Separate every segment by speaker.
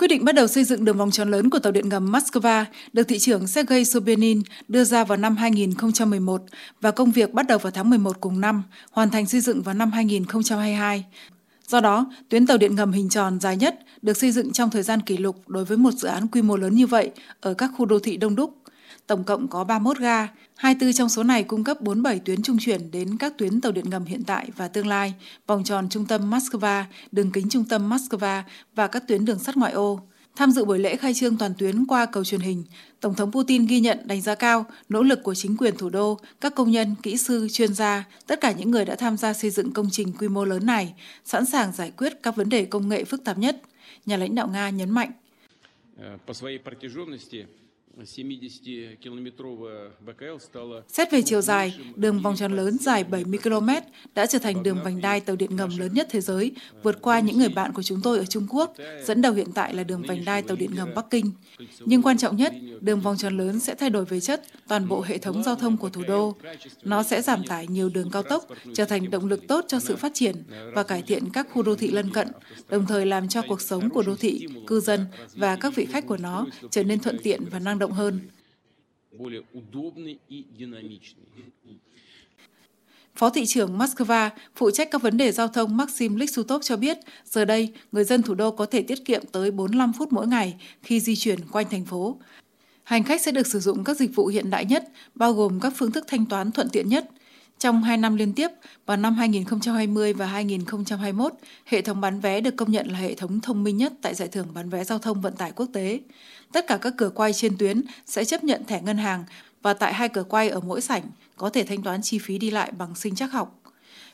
Speaker 1: Quyết định bắt đầu xây dựng đường vòng tròn lớn của tàu điện ngầm Moscow được thị trưởng Sergei Sobyanin đưa ra vào năm 2011 và công việc bắt đầu vào tháng 11 cùng năm, hoàn thành xây dựng vào năm 2022. Do đó, tuyến tàu điện ngầm hình tròn dài nhất được xây dựng trong thời gian kỷ lục đối với một dự án quy mô lớn như vậy ở các khu đô thị đông đúc. Tổng cộng có 31 ga, 24 trong số này cung cấp 47 tuyến trung chuyển đến các tuyến tàu điện ngầm hiện tại và tương lai, vòng tròn trung tâm Moscow, đường kính trung tâm Moscow và các tuyến đường sắt ngoại ô. Tham dự buổi lễ khai trương toàn tuyến qua cầu truyền hình, Tổng thống Putin ghi nhận đánh giá cao nỗ lực của chính quyền thủ đô, các công nhân, kỹ sư, chuyên gia, tất cả những người đã tham gia xây dựng công trình quy mô lớn này, sẵn sàng giải quyết các vấn đề công nghệ phức tạp nhất. Nhà lãnh đạo Nga nhấn mạnh. Ờ, Xét về chiều dài, đường vòng tròn lớn dài 70 km đã trở thành đường vành đai tàu điện ngầm lớn nhất thế giới, vượt qua những người bạn của chúng tôi ở Trung Quốc, dẫn đầu hiện tại là đường vành đai tàu điện ngầm Bắc Kinh. Nhưng quan trọng nhất, đường vòng tròn lớn sẽ thay đổi về chất toàn bộ hệ thống giao thông của thủ đô. Nó sẽ giảm tải nhiều đường cao tốc, trở thành động lực tốt cho sự phát triển và cải thiện các khu đô thị lân cận, đồng thời làm cho cuộc sống của đô thị, cư dân và các vị khách của nó trở nên thuận tiện và năng động hơn. Phó thị trưởng Moscow phụ trách các vấn đề giao thông Maxim Liksutov cho biết, giờ đây, người dân thủ đô có thể tiết kiệm tới 45 phút mỗi ngày khi di chuyển quanh thành phố. Hành khách sẽ được sử dụng các dịch vụ hiện đại nhất, bao gồm các phương thức thanh toán thuận tiện nhất. Trong hai năm liên tiếp, vào năm 2020 và 2021, hệ thống bán vé được công nhận là hệ thống thông minh nhất tại giải thưởng bán vé giao thông vận tải quốc tế. Tất cả các cửa quay trên tuyến sẽ chấp nhận thẻ ngân hàng và tại hai cửa quay ở mỗi sảnh có thể thanh toán chi phí đi lại bằng sinh chắc học.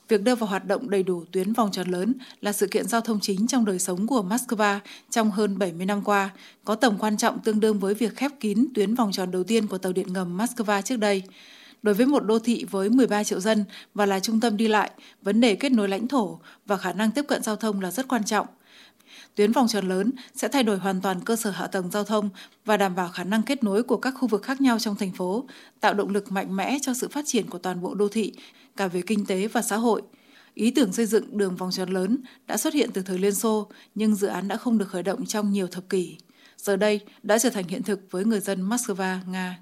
Speaker 1: Việc đưa vào hoạt động đầy đủ tuyến vòng tròn lớn là sự kiện giao thông chính trong đời sống của Moscow trong hơn 70 năm qua, có tầm quan trọng tương đương với việc khép kín tuyến vòng tròn đầu tiên của tàu điện ngầm Moscow trước đây. Đối với một đô thị với 13 triệu dân và là trung tâm đi lại, vấn đề kết nối lãnh thổ và khả năng tiếp cận giao thông là rất quan trọng. Tuyến vòng tròn lớn sẽ thay đổi hoàn toàn cơ sở hạ tầng giao thông và đảm bảo khả năng kết nối của các khu vực khác nhau trong thành phố, tạo động lực mạnh mẽ cho sự phát triển của toàn bộ đô thị, cả về kinh tế và xã hội. Ý tưởng xây dựng đường vòng tròn lớn đã xuất hiện từ thời Liên Xô, nhưng dự án đã không được khởi động trong nhiều thập kỷ. Giờ đây đã trở thành hiện thực với người dân Moscow, Nga.